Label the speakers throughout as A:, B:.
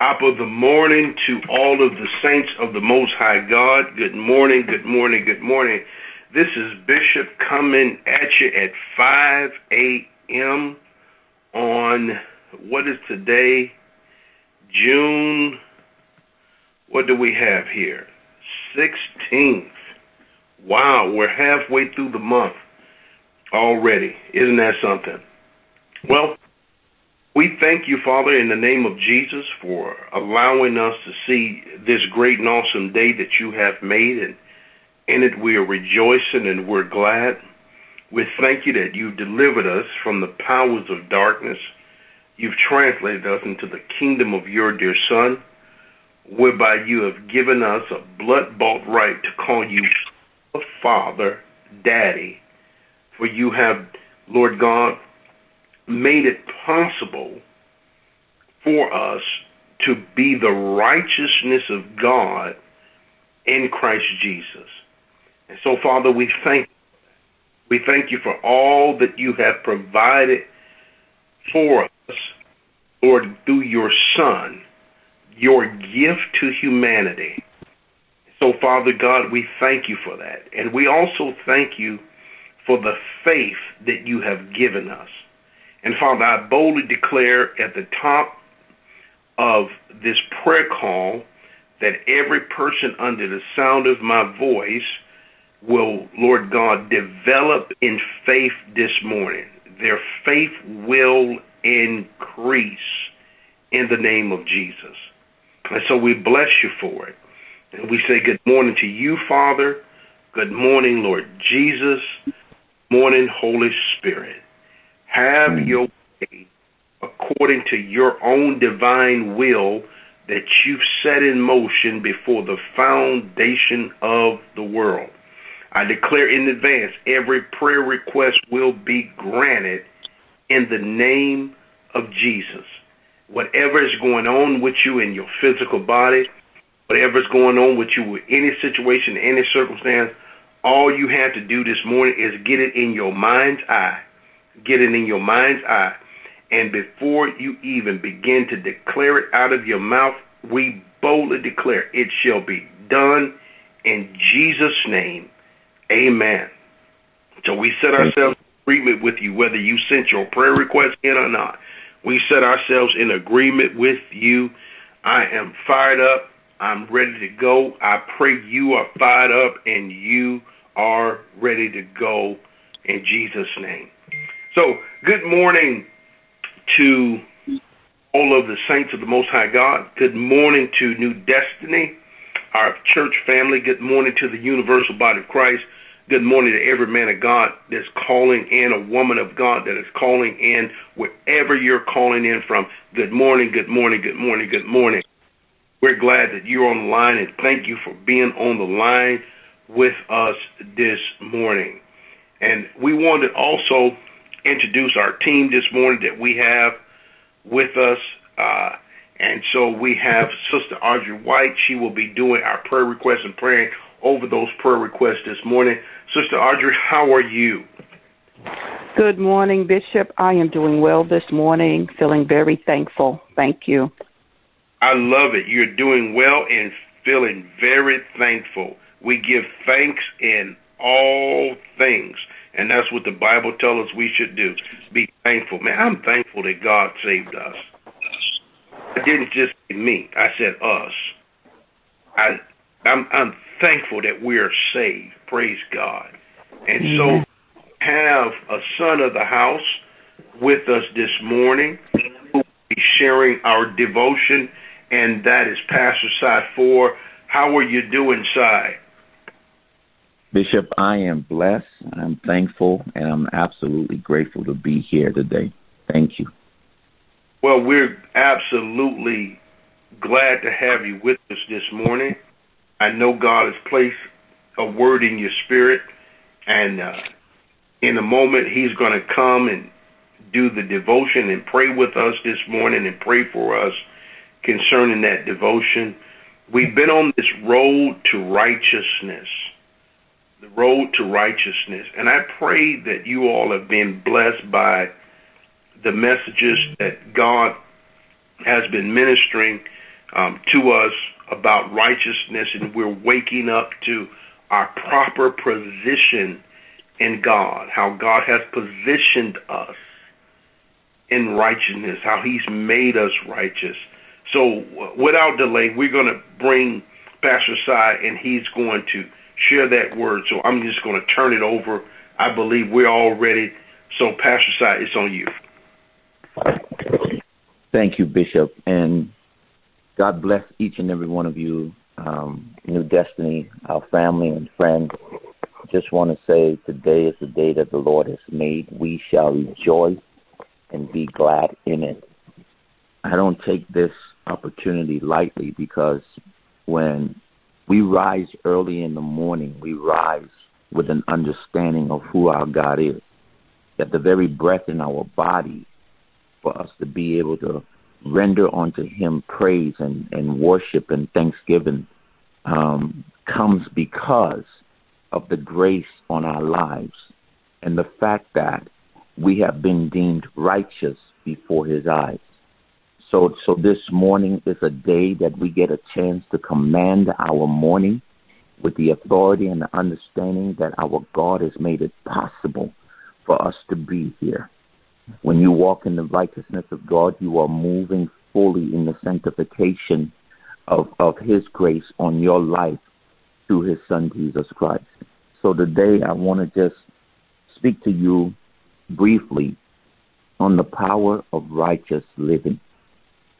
A: Top of the morning to all of the saints of the Most High God. Good morning, good morning, good morning. This is Bishop coming at you at 5 a.m. on what is today? June, what do we have here? 16th. Wow, we're halfway through the month already. Isn't that something? Well, we thank you, Father, in the name of Jesus, for allowing us to see this great and awesome day that you have made. And in it, we are rejoicing and we're glad. We thank you that you delivered us from the powers of darkness. You've translated us into the kingdom of your dear Son, whereby you have given us a blood bought right to call you a Father, Daddy. For you have, Lord God, made it possible for us to be the righteousness of God in Christ Jesus. And so, Father, we thank we thank you for all that you have provided for us, Lord, through your Son, your gift to humanity. So, Father God, we thank you for that. And we also thank you for the faith that you have given us. And Father, I boldly declare at the top of this prayer call that every person under the sound of my voice will, Lord God, develop in faith this morning. Their faith will increase in the name of Jesus. And so we bless you for it. And we say good morning to you, Father. Good morning, Lord Jesus. Morning, Holy Spirit. Have mm. your way according to your own divine will that you've set in motion before the foundation of the world. I declare in advance every prayer request will be granted in the name of Jesus. Whatever is going on with you in your physical body, whatever is going on with you with any situation, any circumstance, all you have to do this morning is get it in your mind's eye Get it in your mind's eye. And before you even begin to declare it out of your mouth, we boldly declare it shall be done in Jesus' name. Amen. So we set ourselves in agreement with you, whether you sent your prayer request in or not. We set ourselves in agreement with you. I am fired up. I'm ready to go. I pray you are fired up and you are ready to go in Jesus' name. So, good morning to all of the saints of the Most High God. Good morning to New Destiny, our church family. Good morning to the universal body of Christ. Good morning to every man of God that's calling in, a woman of God that is calling in, wherever you're calling in from. Good morning, good morning, good morning, good morning. We're glad that you're on the line and thank you for being on the line with us this morning. And we wanted also introduce our team this morning that we have with us. Uh, and so we have Sister Audrey White. She will be doing our prayer requests and praying over those prayer requests this morning. Sister Audrey, how are you?
B: Good morning, Bishop. I am doing well this morning, feeling very thankful. Thank you.
A: I love it. You're doing well and feeling very thankful. We give thanks in all things. And that's what the Bible tells us we should do. Be thankful. Man, I'm thankful that God saved us. I didn't just say me. I said us. I I'm I'm thankful that we are saved. Praise God. And so have a son of the house with us this morning who will be sharing our devotion, and that is Pastor Side Four. How are you doing, Side?
C: Bishop, I am blessed. I'm thankful, and I'm absolutely grateful to be here today. Thank you.
A: Well, we're absolutely glad to have you with us this morning. I know God has placed a word in your spirit, and uh, in a moment, He's going to come and do the devotion and pray with us this morning and pray for us concerning that devotion. We've been on this road to righteousness the road to righteousness. And I pray that you all have been blessed by the messages that God has been ministering um, to us about righteousness, and we're waking up to our proper position in God, how God has positioned us in righteousness, how He's made us righteous. So, without delay, we're going to bring Pastor Sai, and he's going to share that word. So, I'm just going to turn it over. I believe we're all ready. So, Pastor Si, it's on you.
C: Thank you, Bishop. And God bless each and every one of you, um, New Destiny, our family and friends. Just want to say today is the day that the Lord has made. We shall rejoice and be glad in it. I don't take this opportunity lightly because when we rise early in the morning, we rise with an understanding of who our God is. That the very breath in our body for us to be able to render unto Him praise and, and worship and thanksgiving um, comes because of the grace on our lives and the fact that we have been deemed righteous before his eyes. So, so this morning is a day that we get a chance to command our morning with the authority and the understanding that our God has made it possible for us to be here. When you walk in the righteousness of God, you are moving fully in the sanctification of, of His grace on your life through His Son, Jesus Christ. So today I want to just speak to you briefly on the power of righteous living.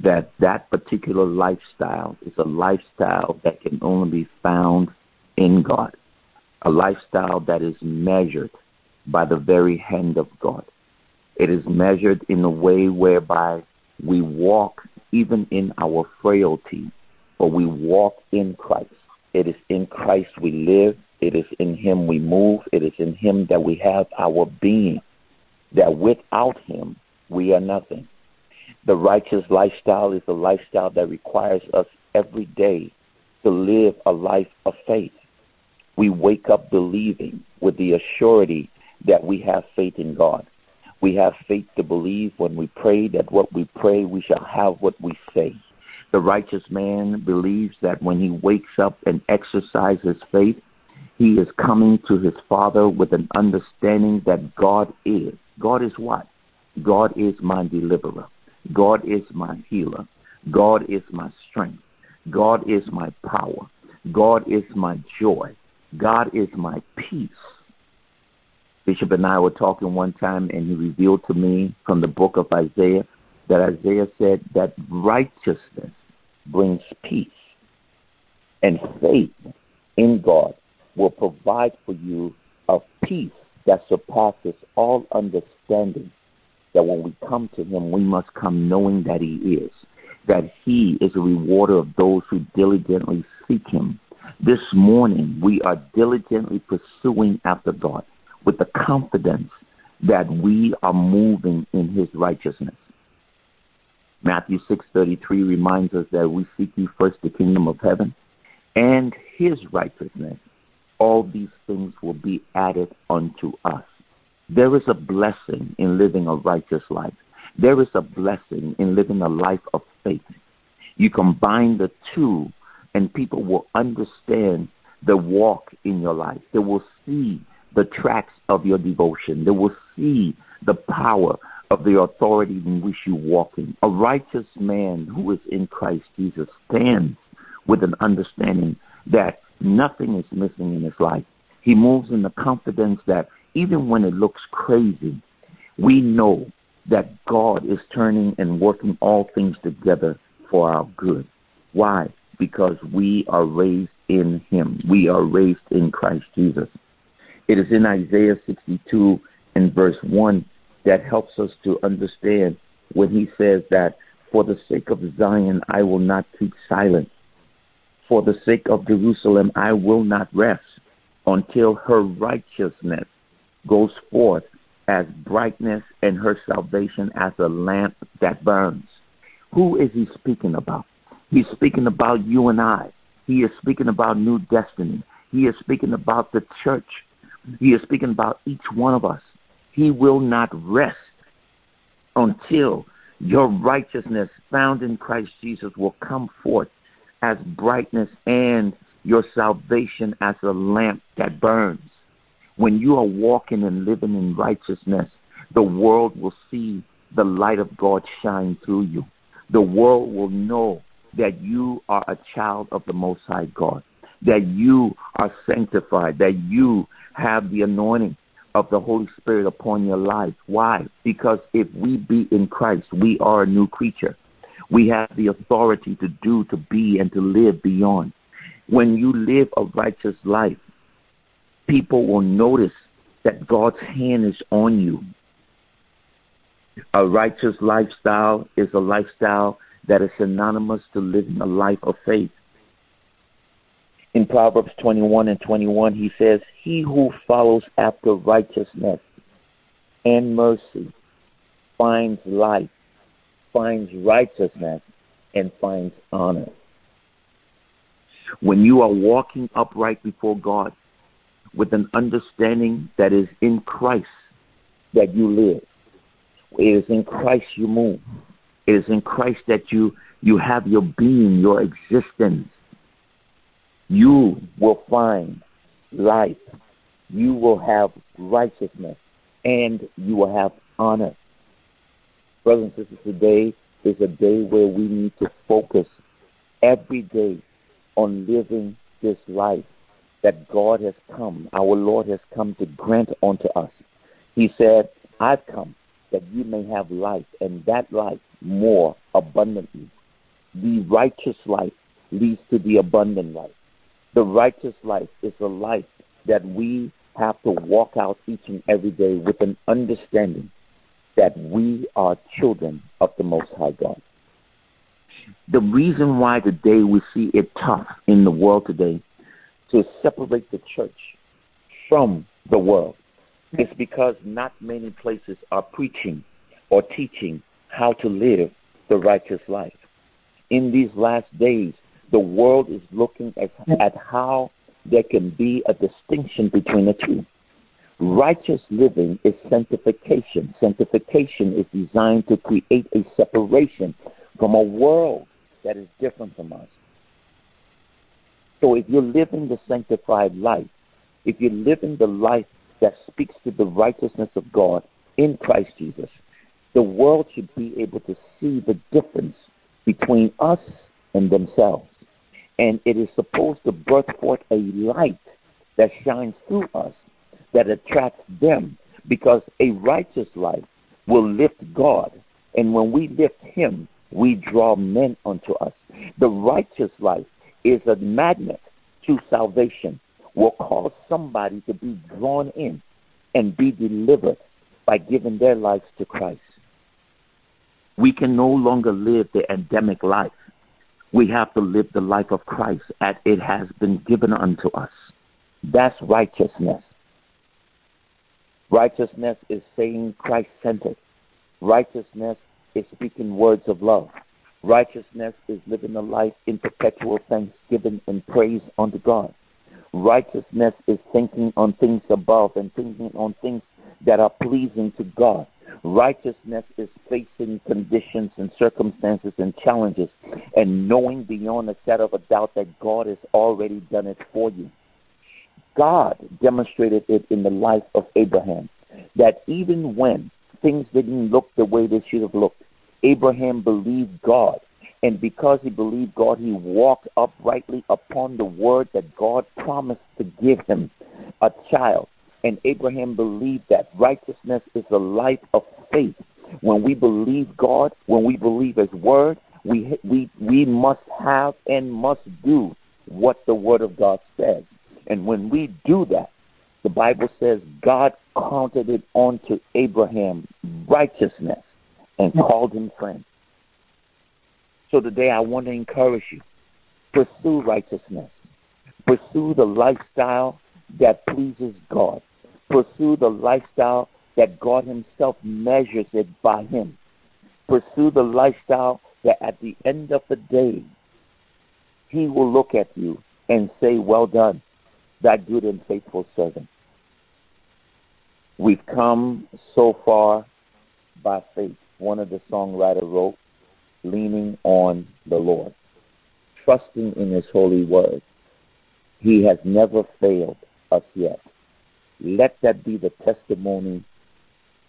C: That that particular lifestyle is a lifestyle that can only be found in God, a lifestyle that is measured by the very hand of God. It is measured in a way whereby we walk even in our frailty, but we walk in Christ. It is in Christ we live. It is in Him we move. It is in Him that we have our being that without Him, we are nothing. The righteous lifestyle is a lifestyle that requires us every day to live a life of faith. We wake up believing with the assurity that we have faith in God. We have faith to believe when we pray that what we pray, we shall have what we say. The righteous man believes that when he wakes up and exercises faith, he is coming to his Father with an understanding that God is God is what? God is my deliverer. God is my healer. God is my strength. God is my power. God is my joy. God is my peace. Bishop and I were talking one time, and he revealed to me from the book of Isaiah that Isaiah said that righteousness brings peace, and faith in God will provide for you a peace that surpasses all understanding. That when we come to Him, we must come knowing that He is, that He is a rewarder of those who diligently seek Him. This morning, we are diligently pursuing after God with the confidence that we are moving in His righteousness. Matthew 6:33 reminds us that we seek ye first the kingdom of heaven and his righteousness all these things will be added unto us. There is a blessing in living a righteous life. There is a blessing in living a life of faith. You combine the two, and people will understand the walk in your life. They will see the tracks of your devotion. They will see the power of the authority in which you walk in. A righteous man who is in Christ Jesus stands with an understanding that Nothing is missing in his life. He moves in the confidence that even when it looks crazy, we know that God is turning and working all things together for our good. Why? Because we are raised in Him. We are raised in Christ Jesus. It is in Isaiah 62 and verse 1 that helps us to understand when he says that, For the sake of Zion, I will not keep silent. For the sake of Jerusalem, I will not rest until her righteousness goes forth as brightness and her salvation as a lamp that burns. Who is he speaking about? He's speaking about you and I. He is speaking about new destiny. He is speaking about the church. He is speaking about each one of us. He will not rest until Your righteousness found in Christ Jesus will come forth as brightness and your salvation as a lamp that burns. When you are walking and living in righteousness, the world will see the light of God shine through you. The world will know that you are a child of the Most High God, that you are sanctified, that you have the anointing of the Holy Spirit upon your life. Why? Because if we be in Christ, we are a new creature. We have the authority to do, to be, and to live beyond. When you live a righteous life, people will notice that God's hand is on you. A righteous lifestyle is a lifestyle that is synonymous to living a life of faith. In Proverbs 21 and 21, he says, He who follows after righteousness and mercy finds life, finds righteousness, and finds honor. When you are walking upright before God with an understanding that is in Christ that you live, it is in Christ you move, it is in Christ that you, you have your being, your existence you will find life. You will have righteousness and you will have honor. Brothers and sisters, today is a day where we need to focus every day on living this life that God has come, our Lord has come to grant unto us. He said, I've come that you may have life, and that life more abundantly. The righteous life leads to the abundant life. The righteous life is a life that we have to walk out each and every day with an understanding that we are children of the Most High God. The reason why today we see it tough in the world today to separate the church from the world is because not many places are preaching or teaching how to live the righteous life. In these last days, the world is looking at, at how there can be a distinction between the two. Righteous living is sanctification. Sanctification is designed to create a separation from a world that is different from us. So if you're living the sanctified life, if you're living the life that speaks to the righteousness of God in Christ Jesus, the world should be able to see the difference between us and themselves and it is supposed to birth forth a light that shines through us that attracts them because a righteous life will lift God. And when we lift Him, we draw men unto us. The righteous life is a magnet to salvation, will cause somebody to be drawn in and be delivered by giving their lives to Christ. We can no longer live the endemic life we have to live the life of Christ as it has been given unto us. That's righteousness. Righteousness is saying Christ centered. Righteousness is speaking words of love. Righteousness is living a life in perpetual thanksgiving and praise unto God. Righteousness is thinking on things above and thinking on things that are pleasing to God. Righteousness is facing conditions and circumstances and challenges and knowing beyond a shadow of a doubt that God has already done it for you. God demonstrated it in the life of Abraham that even when things didn't look the way they should have looked, Abraham believed God. And because he believed God, he walked uprightly upon the word that God promised to give him a child. And Abraham believed that righteousness is a life of faith. When we believe God, when we believe His word, we we we must have and must do what the word of God says. And when we do that, the Bible says God counted it onto Abraham righteousness and called him friend. So today I want to encourage you. Pursue righteousness. Pursue the lifestyle that pleases God pursue the lifestyle that God Himself measures it by Him. Pursue the lifestyle that at the end of the day, He will look at you and say, Well done, that good and faithful servant. We've come so far by faith. One of the songwriter wrote, leaning on the Lord, trusting in His holy word. He has never failed us yet. Let that be the testimony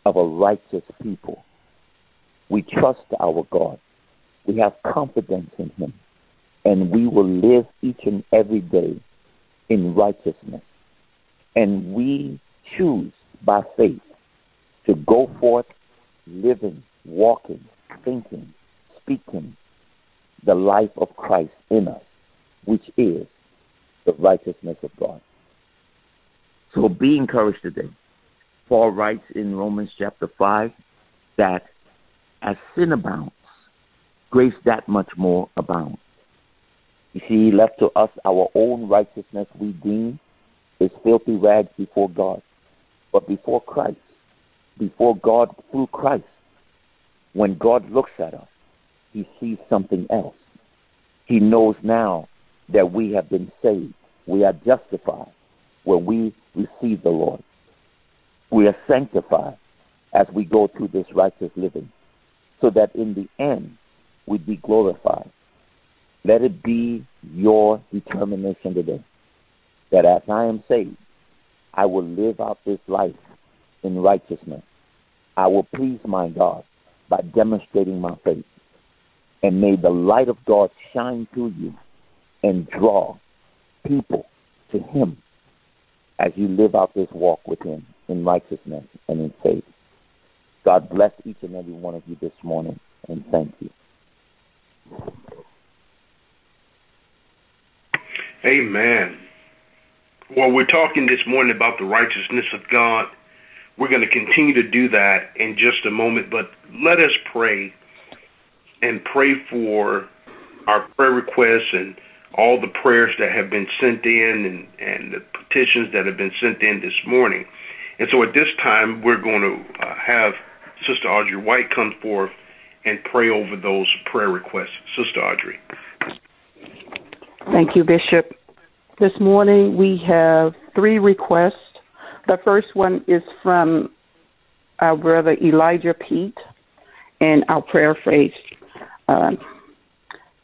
C: of a righteous people. We trust our God. We have confidence in Him. And we will live each and every day in righteousness. And we choose by faith to go forth living, walking, thinking, speaking the life of Christ in us, which is the righteousness of God. So be encouraged today. Paul writes in Romans chapter 5 that as sin abounds, grace that much more abounds. You see, left to us our own righteousness we deem is filthy rags before God. But before Christ, before God through Christ, when God looks at us, he sees something else. He knows now that we have been saved. We are justified when we receive the Lord. We are sanctified as we go through this righteous living so that in the end we be glorified. Let it be your determination today that as I am saved, I will live out this life in righteousness. I will please my God by demonstrating my faith. And may the light of God shine through you and draw people to Him as you live out this walk with Him in righteousness and in faith. God bless each and every one of you this morning, and thank you.
A: Amen. Well, we're talking this morning about the righteousness of God. We're going to continue to do that in just a moment, but let us pray and pray for our prayer requests and all the prayers that have been sent in and, and the petitions that have been sent in this morning. And so at this time, we're going to uh, have Sister Audrey White come forth and pray over those prayer requests. Sister Audrey.
B: Thank you, Bishop. This morning we have three requests. The first one is from our brother Elijah Pete, and I'll paraphrase.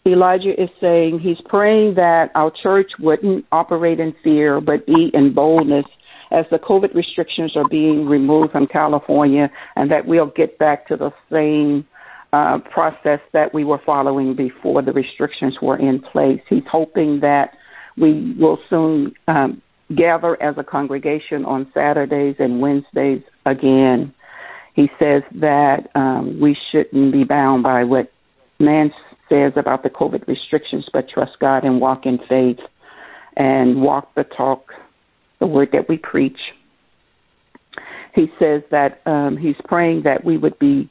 B: Elijah is saying he's praying that our church wouldn't operate in fear but be in boldness as the COVID restrictions are being removed from California and that we'll get back to the same uh, process that we were following before the restrictions were in place. He's hoping that we will soon um, gather as a congregation on Saturdays and Wednesdays again. He says that um, we shouldn't be bound by what man says about the COVID restrictions, but trust God and walk in faith and walk the talk, the word that we preach. He says that um, he's praying that we would be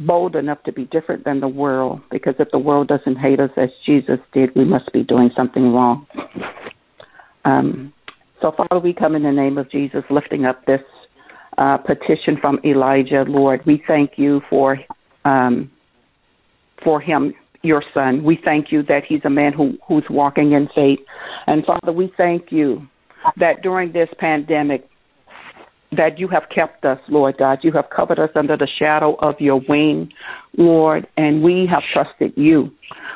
B: bold enough to be different than the world because if the world doesn't hate us as Jesus did, we must be doing something wrong. Um, so, Father, we come in the name of Jesus, lifting up this uh, petition from Elijah, Lord. We thank you for um, for him, your son. We thank you that he's a man who, who's walking in faith, and Father, we thank you that during this pandemic, that you have kept us, Lord God. You have covered us under the shadow of your wing, Lord, and we have trusted you.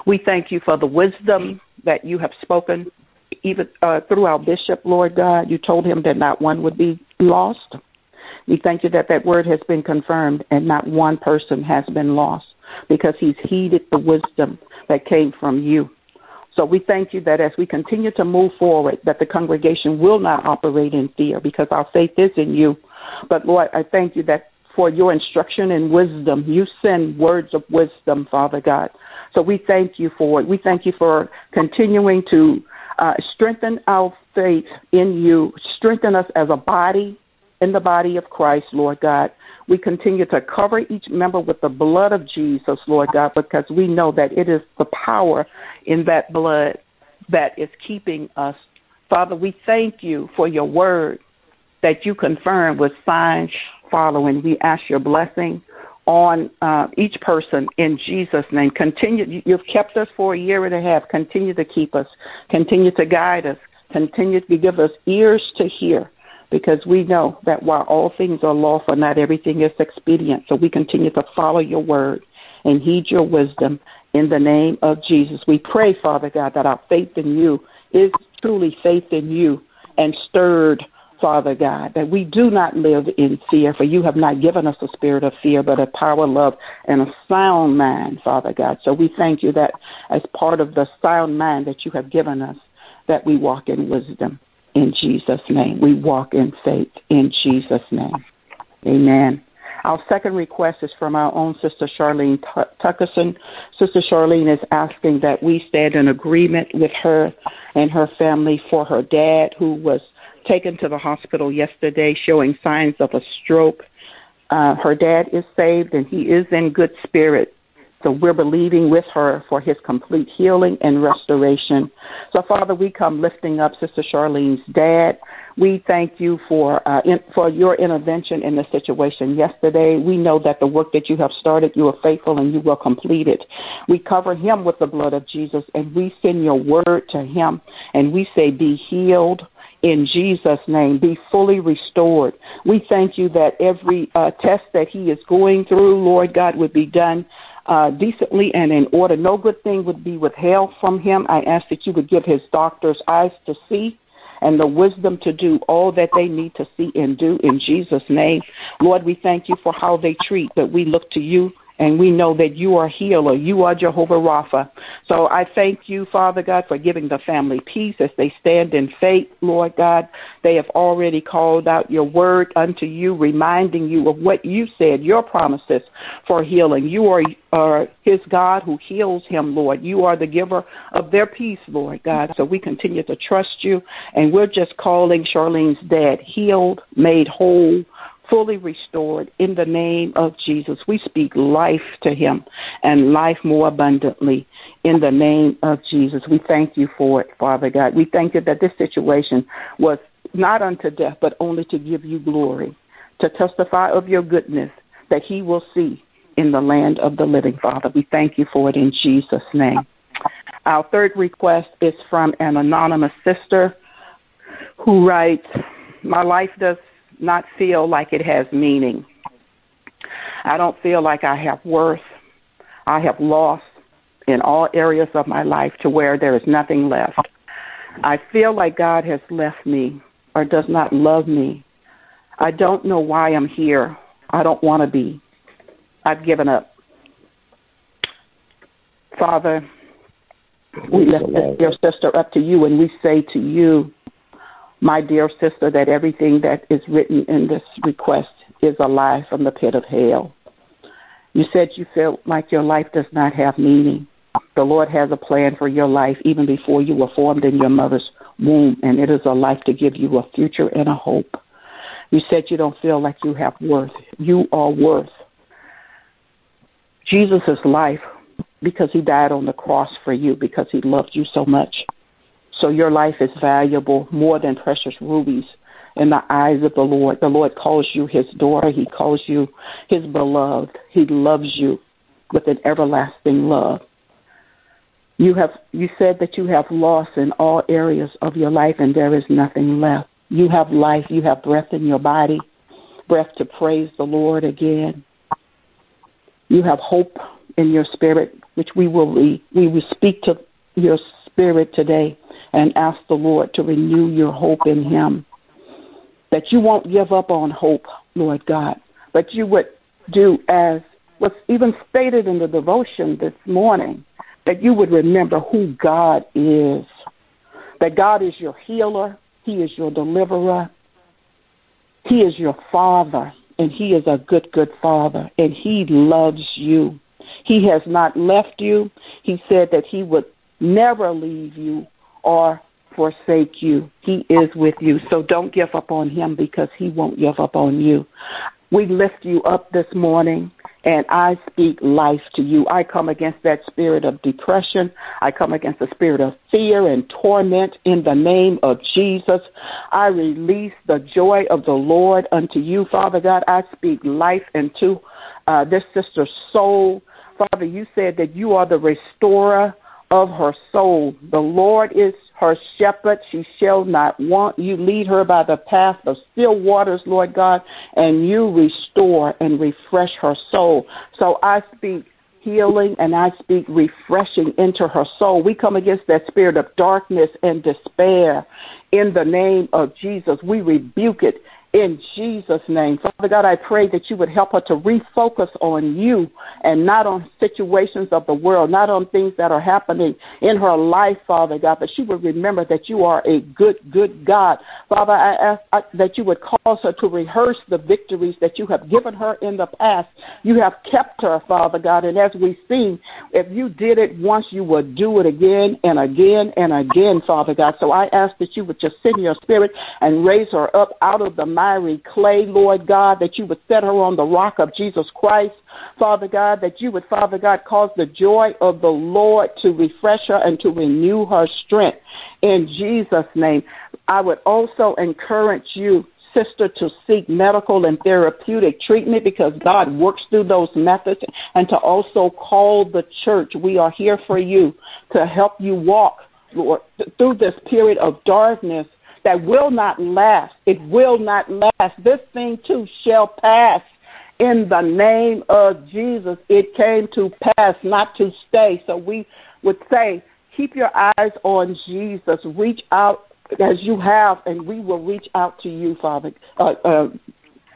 B: We thank you for the wisdom that you have spoken, even uh, through our bishop, Lord God. You told him that not one would be lost. We thank you that that word has been confirmed and not one person has been lost because he's heeded the wisdom that came from you. So we thank you that as we continue to move forward, that the congregation will not operate in fear because our faith is in you. But Lord, I thank you that for your instruction and wisdom, you send words of wisdom, Father God. So we thank you for it. We thank you for continuing to uh, strengthen our faith in you, strengthen us as a body in the body of Christ, Lord God. We continue to cover each member with the blood of Jesus, Lord God, because we know that it is the power in that blood that is keeping us. Father, we thank you for your word that you confirm with signs following. We ask your blessing on uh, each person in Jesus' name. Continue. You've kept us for a year and a half. Continue to keep us. Continue to guide us. Continue to give us ears to hear because we know that while all things are lawful, not everything is expedient. So we continue to follow your word and heed your wisdom in the name of Jesus. We pray, Father God, that our faith in you is truly faith in you and stirred, Father God, that we do not live in fear, for you have not given us a spirit of fear, but a power, love, and a sound mind, Father God. So we thank you that as part of the sound mind that you have given us, that we walk in wisdom in Jesus' name. We walk in faith in Jesus' name. Amen. Our second request is from our own sister Charlene Tuckerson. Sister Charlene is asking that we stand in agreement with her and her family for her dad, who was taken to the hospital yesterday showing signs of a stroke. Uh, her dad is saved and he is in good spirit. So we're believing with her for his complete healing and restoration. So, Father, we come lifting up Sister Charlene's dad. We thank you for uh, in, for your intervention in the situation yesterday. We know that the work that you have started, you are faithful and you will complete it. We cover him with the blood of Jesus, and we send your word to him, and we say, "Be healed." In Jesus' name, be fully restored. We thank you that every uh, test that he is going through, Lord God, would be done uh, decently and in order. No good thing would be withheld from him. I ask that you would give his doctors eyes to see and the wisdom to do all that they need to see and do in Jesus' name. Lord, we thank you for how they treat, but we look to you and we know that you are healer. You are Jehovah Rapha. So I thank you, Father God, for giving the family peace as they stand in faith, Lord God. They have already called out your word unto you, reminding you of what you said, your promises for healing. You are, his God who heals him, Lord. You are the giver of their peace, Lord God. So we continue to trust you, and we're just calling Charlene's dad healed, made whole, fully restored in the name of Jesus. We speak life to him and life more abundantly in the name of Jesus. We thank you for it, Father God. We thank you that this situation was not unto death, but only to give you glory, to testify of your goodness that he will see in the land of the living, Father. We thank you for it in Jesus' name. Our third request is from an anonymous sister who writes, My life does not feel like it has meaning. I don't feel like I have worth. I have lost in all areas of my life to where there is nothing left. I feel like God has left me or does not love me. I don't know why I'm here. I don't want to be. I've given up. Father, we lift your sister up to you and we say to you, my dear sister, that everything that is written in this request is a lie from the pit of hell. You said you felt like your life does not have meaning. The Lord has a plan for your life even before you were formed in your mother's womb, and it is a life to give you a future and a hope. You said you don't feel like you have worth. You are worth. Jesus' life, because he died on the cross for you, because he loved you so much. So your life is valuable more than precious rubies in the eyes of the Lord. The Lord calls you his daughter. He calls you his beloved. He loves you with an everlasting love. You have you said that you have lost in all areas of your life and there is nothing left. You have life, you have breath in your body, breath to praise the Lord again. You have hope in your spirit, which we will we, we will speak to your spirit today and ask the Lord to renew your hope in Him. That you won't give up on hope, Lord God, but you would do as was even stated in the devotion this morning, that you would remember who God is. That God is your healer, He is your deliverer, He is your Father, and He is a good, good Father, and He loves you. He has not left you. He said that He would never leave you or forsake you. He is with you. So don't give up on him because he won't give up on you. We lift you up this morning and I speak life to you. I come against that spirit of depression. I come against the spirit of fear and torment in the name of Jesus. I release the joy of the Lord unto you, Father God. I speak life into uh, this sister's soul. Father, you said that you are the restorer of her soul. The Lord is her shepherd. She shall not want. You lead her by the path of still waters, Lord God, and you restore and refresh her soul. So I speak healing and I speak refreshing into her soul. We come against that spirit of darkness and despair in the name of Jesus. We rebuke it in Jesus' name. Father God, I pray that you would help her to refocus on you and not on situations of the world, not on things that are happening in her life, Father God, but she would remember that you are a good, good God. Father, I ask I, that you would cause her to rehearse the victories that you have given her in the past. You have kept her, Father God, and as we see, if you did it once, you would do it again and again and again, Father God. So I ask that you would just send your spirit and raise her up out of the miry clay, Lord God, that you would set her on the rock of Jesus Christ, Father God, that you would, Father God, cause the joy of the Lord to refresh her and to renew her strength. In Jesus' name, I would also encourage you sister to seek medical and therapeutic treatment because God works through those methods and to also call the church. We are here for you to help you walk, Lord, through this period of darkness that will not last. It will not last. This thing too shall pass. In the name of Jesus, it came to pass, not to stay. So we would say, keep your eyes on Jesus. Reach out as you have, and we will reach out to you, Father, uh, uh,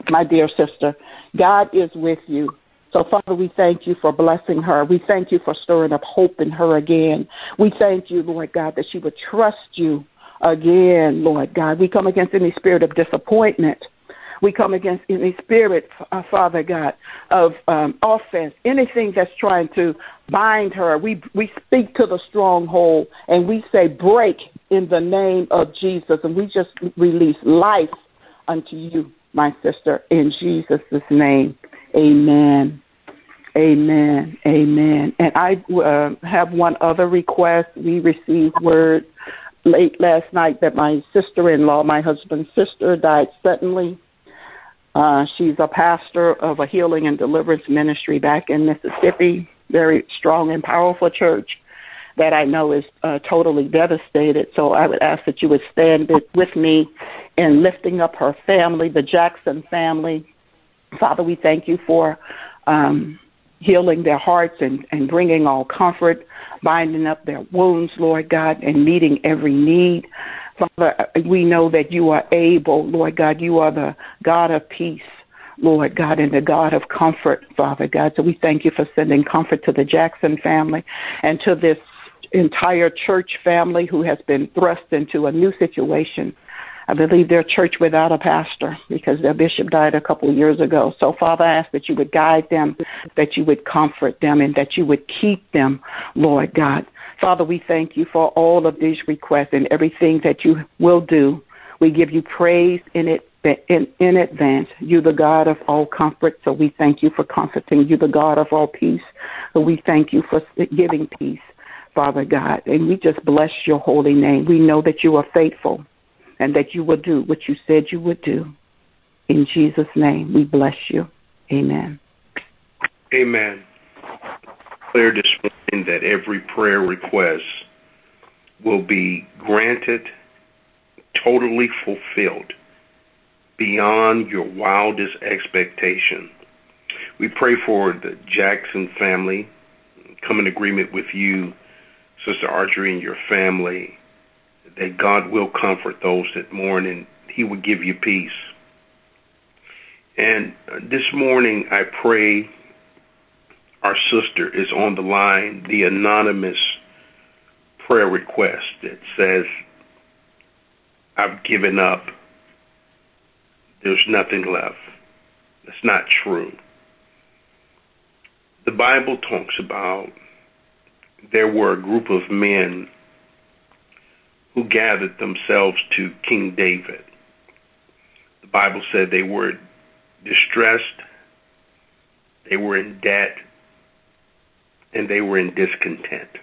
B: my dear sister. God is with you. So, Father, we thank you for blessing her. We thank you for stirring up hope in her again. We thank you, Lord God, that she would trust you again, Lord God. We come against any spirit of disappointment. We come against any spirit, uh, Father God, of um, offense, anything that's trying to bind her. We we speak to the stronghold and we say break in the name of Jesus, and we just release life unto you, my sister, in Jesus' name. Amen. Amen. Amen. And I uh, have one other request. We received word late last night that my sister in law, my husband's sister, died suddenly. Uh, she's a pastor of a healing and deliverance ministry back in Mississippi, very strong and powerful church that I know is uh, totally devastated. So I would ask that you would stand with me in lifting up her family, the Jackson family. Father, we thank you for um, healing their hearts and, and bringing all comfort binding up their wounds, Lord God, and meeting every need. Father, we know that you are able, Lord God. You are the God of peace. Lord God, and the God of comfort, Father God. So we thank you for sending comfort to the Jackson family and to this entire church family who has been thrust into a new situation. I believe they're a church without a pastor because their bishop died a couple of years ago. So, Father, I ask that you would guide them, that you would comfort them, and that you would keep them, Lord God. Father, we thank you for all of these requests and everything that you will do. We give you praise in it in, in advance. You the God of all comfort, so we thank you for comforting. You the God of all peace, so we thank you for giving peace, Father God. And we just bless your holy name. We know that you are faithful and that you will do what you said you would do. In Jesus' name, we bless you. Amen.
A: Amen. Clear this morning that every prayer request will be granted, totally fulfilled, beyond your wildest expectation. We pray for the Jackson family, come in agreement with you, Sister Audrey, and your family that God will comfort those that mourn and He will give you peace. And this morning, I pray our sister is on the line, the anonymous prayer request that says, I've given up. There's nothing left. That's not true. The Bible talks about there were a group of men who gathered themselves to King David. The Bible said they were distressed, they were in debt, and they were in discontent.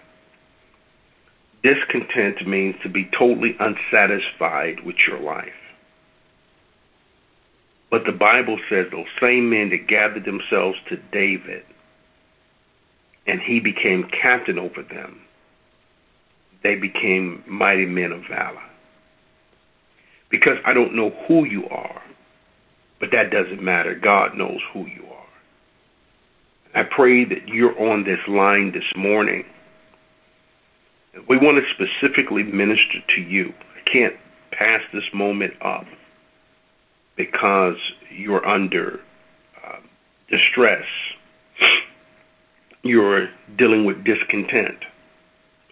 A: Discontent means to be totally unsatisfied with your life. But the Bible says those same men that gathered themselves to David and he became captain over them they became mighty men of valor. Because I don't know who you are, but that doesn't matter. God knows who you are. I pray that you're on this line this morning. We want to specifically minister to you. I can't pass this moment up because you're under uh, distress. You're dealing with discontent.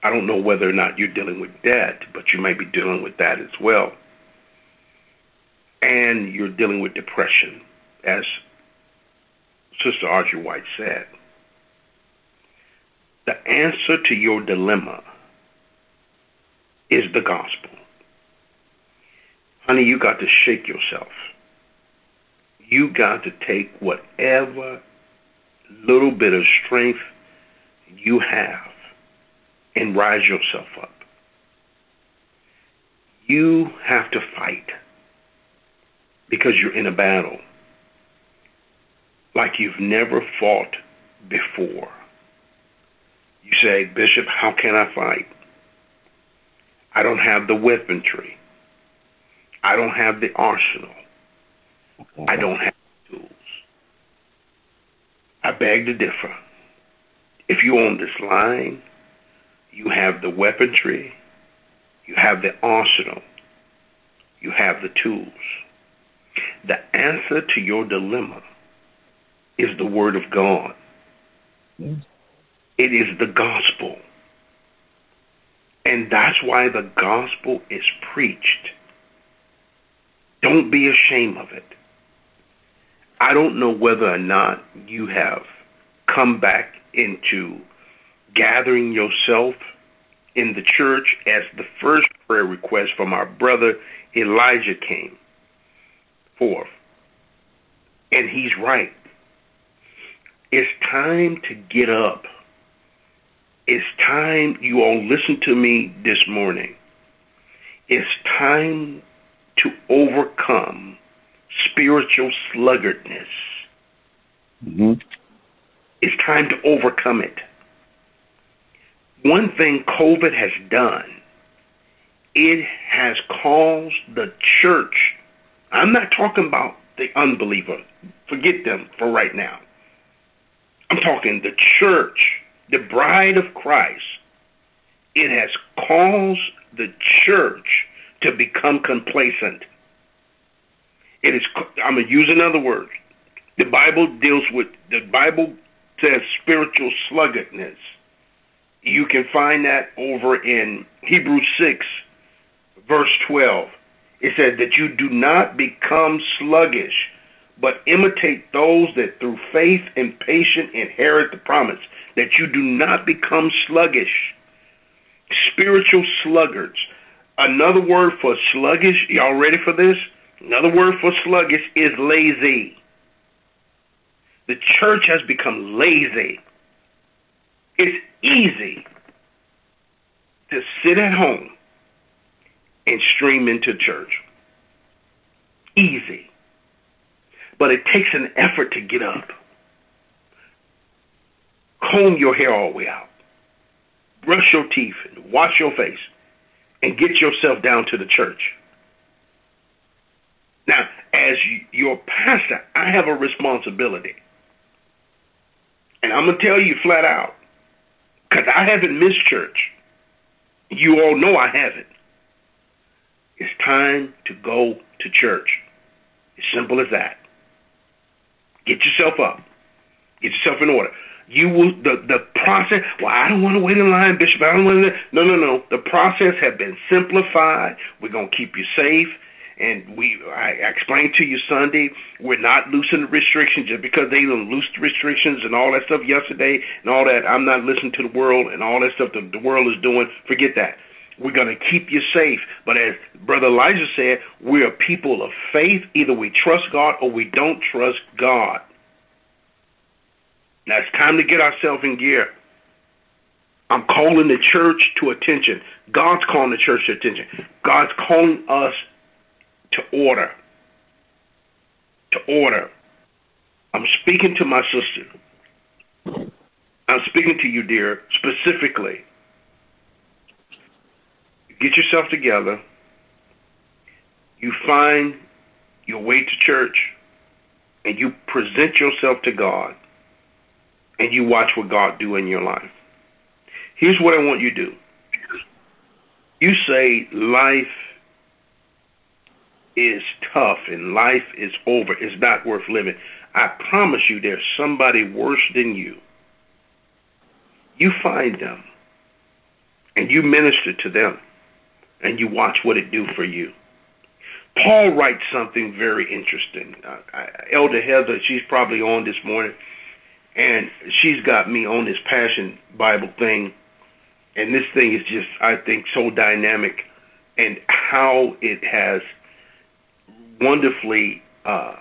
A: I don't know whether or not you're dealing with debt, but you may be dealing with that as well and you're dealing with depression, as Sister Audrey White said. The answer to your dilemma is the gospel. Honey, you got to shake yourself. You got to take whatever little bit of strength you have and rise yourself up. You have to fight because you're in a battle like you've never fought before. You say, Bishop, how can I fight? I don't have the weaponry. I don't have the arsenal. I don't have the tools. I beg to differ. If you're on this line, you have the weaponry, you have the arsenal, you have the tools. The answer to your dilemma is the Word of God. Yes. It is the gospel. And that's why the gospel is preached. Don't be ashamed of it. I don't know whether or not you have come back into gathering yourself in the church as the first prayer request from our brother Elijah came forth. And he's right. It's time to get up. It's time, you all listen to me this morning. It's time to overcome spiritual sluggardness. Mm-hmm. It's time to overcome it. One thing COVID has done, it has caused the church I'm not talking about the unbeliever. Forget them for right now. I'm talking the church, the bride of Christ. It has caused the church to become complacent. It is. I'm gonna use another word. The Bible deals with. The Bible says spiritual sluggardness. You can find that over in Hebrews six, verse twelve. It said that you do not become sluggish, but imitate those that through faith and patience inherit the promise. That you do not become sluggish. Spiritual sluggards. Another word for sluggish, y'all ready for this? Another word for sluggish is lazy. The church has become lazy. It's easy to sit at home and stream into church. Easy. But it takes an effort to get up. Comb your hair all the way out. Brush your teeth and wash your face and get yourself down to the church. Now, as your pastor, I have a responsibility. And I'm going to tell you flat out, because I haven't missed church. You all know I haven't. It's time to go to church. As simple as that. Get yourself up. Get yourself in order. You will the the process. Well, I don't want to wait in line, Bishop. I don't want to. No, no, no. The process has been simplified. We're gonna keep you safe. And we, I explained to you Sunday, we're not loosening restrictions just because they loosed the restrictions and all that stuff yesterday and all that. I'm not listening to the world and all that stuff that the world is doing. Forget that. We're going to keep you safe. But as Brother Elijah said, we're a people of faith. Either we trust God or we don't trust God. Now it's time to get ourselves in gear. I'm calling the church to attention. God's calling the church to attention. God's calling us to order. To order. I'm speaking to my sister. I'm speaking to you, dear, specifically get yourself together, you find your way to church, and you present yourself to God, and you watch what God do in your life. Here's what I want you to do. You say life is tough and life is over. It's not worth living. I promise you there's somebody worse than you. You find them and you minister to them and you watch what it do for you. Paul writes something very interesting. Uh, Elder Heather, she's probably on this morning, and she's got me on this Passion Bible thing, and this thing is just, I think, so dynamic, and how it has wonderfully uh,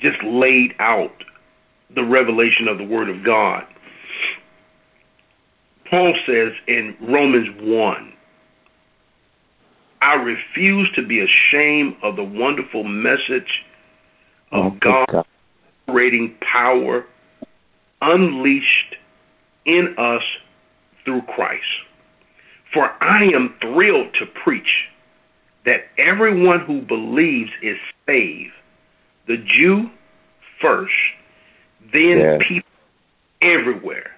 A: just laid out the revelation of the Word of God. Paul says in Romans 1 I refuse to be ashamed of the wonderful message of oh, God's operating power unleashed in us through Christ. For I am thrilled to preach that everyone who believes is saved, the Jew first, then yeah. people everywhere.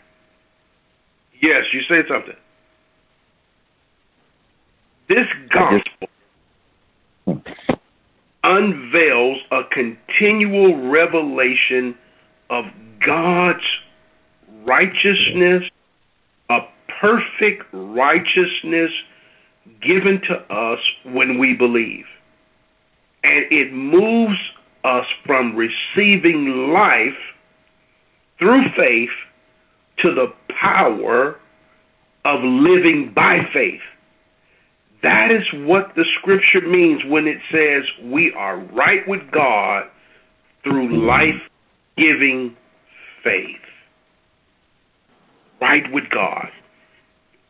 A: Yes, you said something. This gospel unveils a continual revelation of God's righteousness, a perfect righteousness given to us when we believe. And it moves us from receiving life through faith to the power of living by faith. That is what the scripture means when it says we are right with God through life giving faith. Right with God.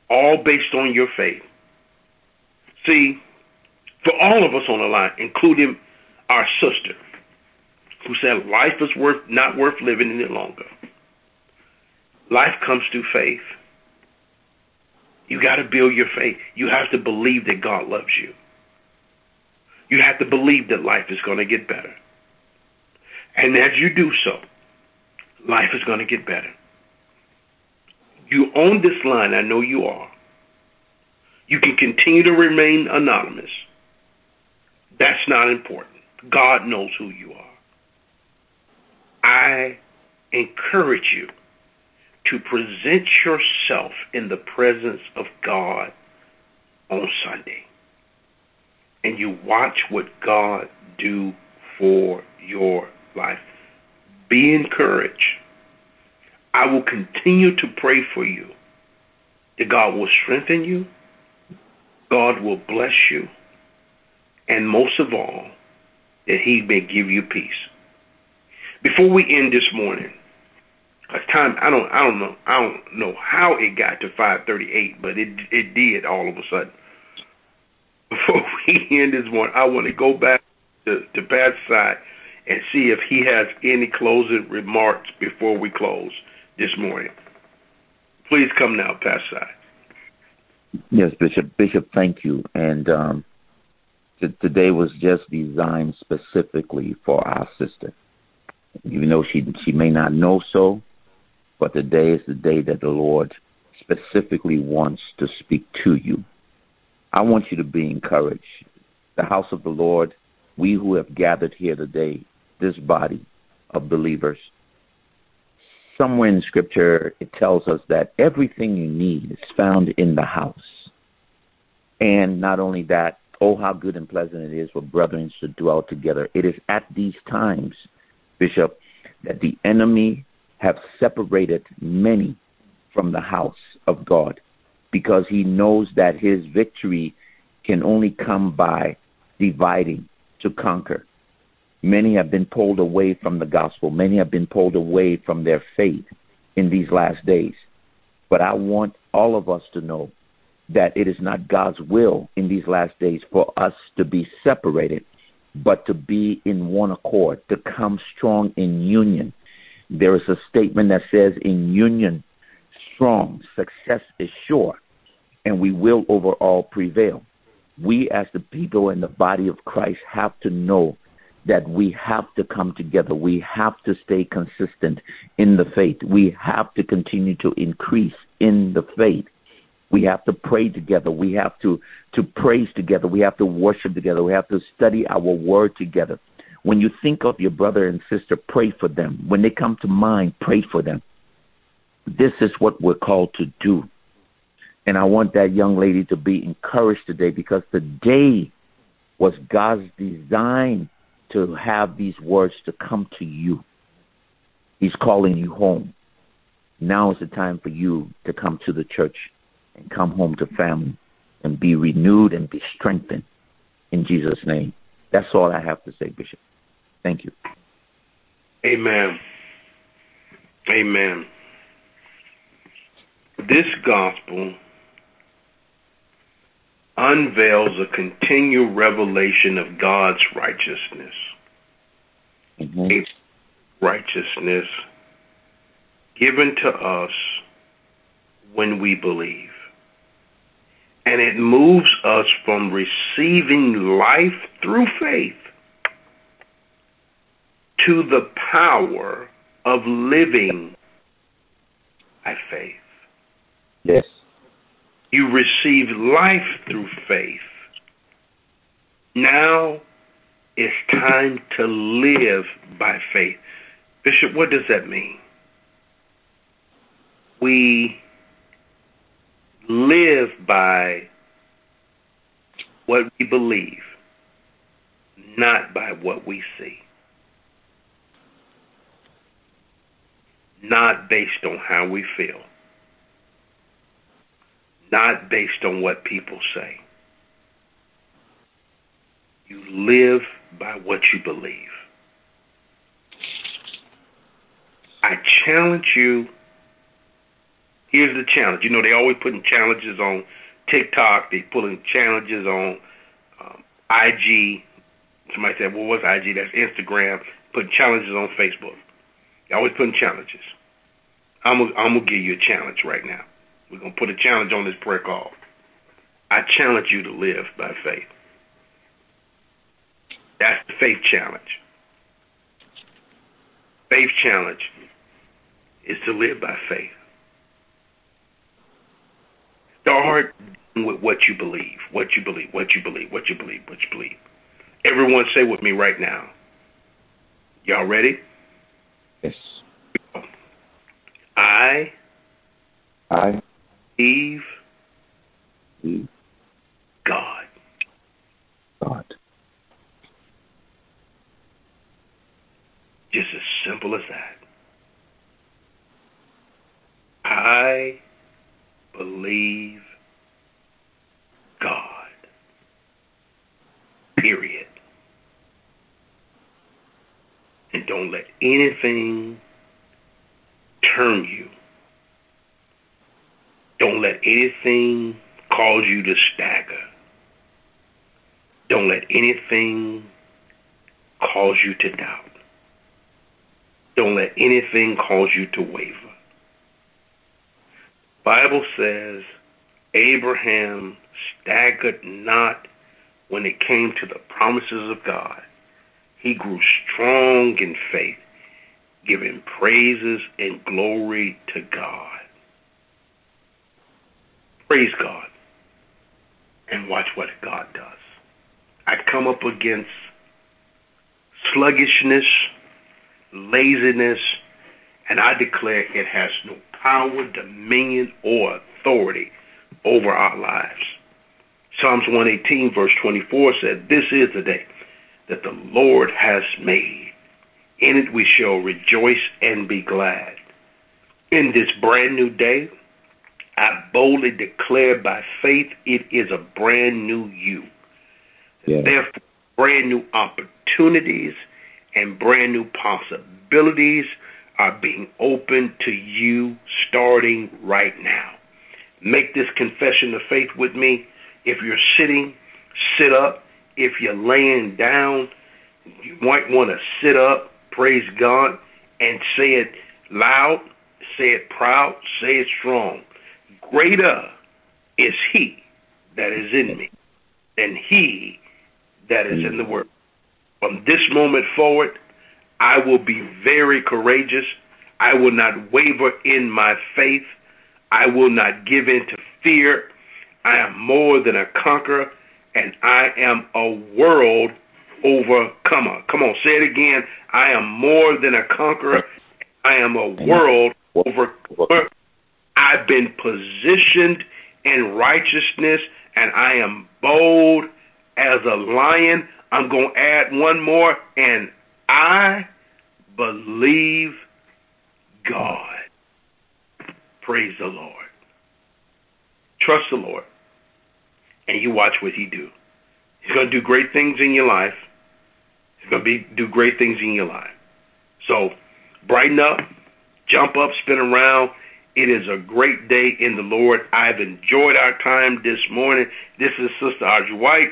A: All based on your faith. See, for all of us on the line, including our sister, who said life is worth not worth living any longer. Life comes through faith. You got to build your faith. You have to believe that God loves you. You have to believe that life is going to get better. And as you do so, life is going to get better. You own this line, I know you are. You can continue to remain anonymous. That's not important. God knows who you are. I encourage you to present yourself in the presence of God on Sunday. And you watch what God do for your life. Be encouraged. I will continue to pray for you that God will strengthen you, God will bless you, and most of all, that He may give you peace. Before we end this morning, time I don't I don't know I don't know how it got to 538, but it it did all of a sudden. Before we end this morning, I want to go back to to Pat's side and see if he has any closing remarks before we close this morning. Please come now, Pat side.
C: Yes, Bishop. Bishop, thank you. And um, t- today was just designed specifically for our sister. Even though she she may not know so, but today is the day that the Lord specifically wants to speak to you. I want you to be encouraged. The house of the Lord, we who have gathered here today, this body of believers, somewhere in Scripture it tells us that everything you need is found in the house. And not only that, oh, how good and pleasant it is for brethren to dwell together. It is at these times, Bishop, that the enemy have separated many from the house of God because he knows that his victory can only come by dividing to conquer. Many have been pulled away from the gospel. Many have been pulled away from their faith in these last days. But I want all of us to know that it is not God's will in these last days for us to be separated, but to be in one accord, to come strong in union, there is a statement that says, in union, strong, success is sure, and we will overall prevail. we as the people in the body of Christ have to know that we have to come together. We have to stay consistent in the faith. We have to continue to increase in the faith. We have to pray together. We have to, to praise together. We have to worship together. We have to study our word together. When you think of your brother and sister, pray for them. When they come to mind, pray for them. This is what we're called to do. And I want that young lady to be encouraged today because today was God's design to have these words to come to you. He's calling you home. Now is the time for you to come to the church and come home to family and be renewed and be strengthened in Jesus' name. That's all I have to say, Bishop. Thank you.
A: Amen. Amen. This gospel unveils a continual revelation of God's righteousness.
C: Mm-hmm.
A: Righteousness given to us when we believe. And it moves us from receiving life through faith to the power of living by faith.
C: Yes.
A: You receive life through faith. Now it's time to live by faith. Bishop, what does that mean? We live by what we believe, not by what we see. Not based on how we feel not based on what people say. You live by what you believe. I challenge you. Here's the challenge. You know, they always putting challenges on TikTok. They putting challenges on um, IG. Somebody said, "Well, what's IG?" That's Instagram. Putting challenges on Facebook. They always putting challenges. I'm gonna give you a challenge right now. We're going to put a challenge on this prayer call. I challenge you to live by faith. That's the faith challenge. Faith challenge is to live by faith. Start with what you believe, what you believe, what you believe, what you believe, what you believe. Everyone say with me right now. Y'all ready?
C: Yes.
A: I
C: I Eve,
A: God.
C: God.
A: Just as simple as that. I believe God. Period. And don't let anything turn you don't let anything cause you to stagger. Don't let anything cause you to doubt. Don't let anything cause you to waver. Bible says Abraham staggered not when it came to the promises of God. He grew strong in faith, giving praises and glory to God. Praise God. And watch what God does. I come up against sluggishness, laziness, and I declare it has no power, dominion, or authority over our lives. Psalms 118, verse 24 said, This is the day that the Lord has made. In it we shall rejoice and be glad. In this brand new day, I boldly declare by faith it is a brand new you.
C: Yeah.
A: Therefore, brand new opportunities and brand new possibilities are being opened to you starting right now. Make this confession of faith with me. If you're sitting, sit up. If you're laying down, you might want to sit up, praise God, and say it loud, say it proud, say it strong greater is he that is in me than he that is in the world. From this moment forward, I will be very courageous. I will not waver in my faith. I will not give in to fear. I am more than a conqueror, and I am a world overcomer. Come on, say it again. I am more than a conqueror. I am a world overcomer. I've been positioned in righteousness, and I am bold as a lion. I'm going to add one more, and I believe God. Praise the Lord. Trust the Lord, and you watch what He do. He's going to do great things in your life. He's going to be do great things in your life. So brighten up, jump up, spin around. It is a great day in the Lord. I've enjoyed our time this morning. This is Sister Audrey White,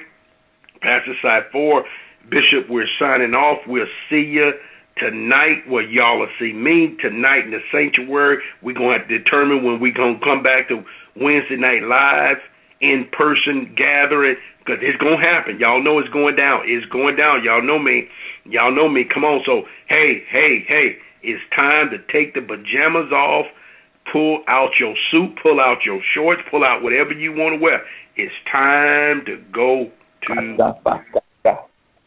A: Pastor Side 4. Bishop, we're signing off. We'll see you tonight where y'all will see me tonight in the sanctuary. We're going to determine when we're going to come back to Wednesday Night Live in person gathering because it's going to happen. Y'all know it's going down. It's going down. Y'all know me. Y'all know me. Come on. So, hey, hey, hey, it's time to take the pajamas off, pull out your suit, pull out your shorts, pull out whatever you want to wear. It's time to go to.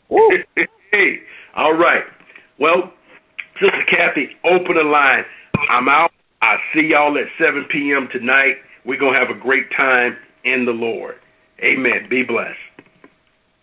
A: hey, all right. Well, Sister Kathy, open the line. I'm out. I see y'all at 7 p.m. tonight. We're going to have a great time in the Lord. Amen. Be blessed.